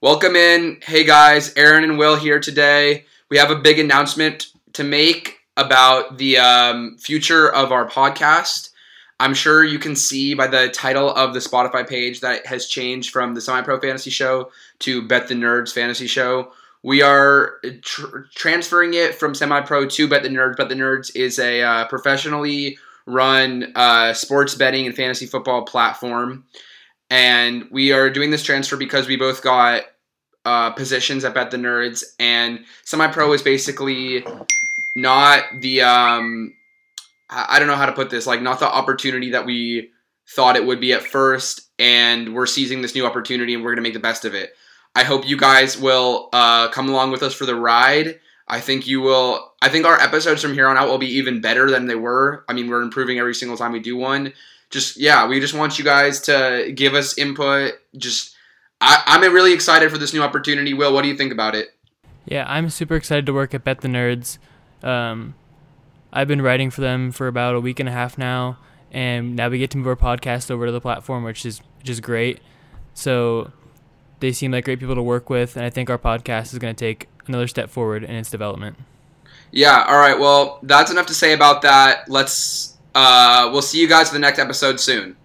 Welcome in. Hey guys, Aaron and Will here today. We have a big announcement to make about the um, future of our podcast. I'm sure you can see by the title of the Spotify page that it has changed from the Semi Pro Fantasy Show to Bet the Nerds Fantasy Show. We are tr- transferring it from Semi Pro to Bet the Nerds. Bet the Nerds is a uh, professionally run uh, sports betting and fantasy football platform. And we are doing this transfer because we both got uh, positions at Bet the Nerds, and Semi Pro is basically not the um, I don't know how to put this, like not the opportunity that we thought it would be at first, and we're seizing this new opportunity and we're gonna make the best of it. I hope you guys will uh, come along with us for the ride. I think you will. I think our episodes from here on out will be even better than they were. I mean, we're improving every single time we do one. Just yeah, we just want you guys to give us input. Just I, I'm really excited for this new opportunity. Will, what do you think about it? Yeah, I'm super excited to work at Bet the Nerds. Um, I've been writing for them for about a week and a half now, and now we get to move our podcast over to the platform, which is which is great. So they seem like great people to work with, and I think our podcast is going to take another step forward in its development. Yeah. All right. Well, that's enough to say about that. Let's. Uh, we'll see you guys for the next episode soon.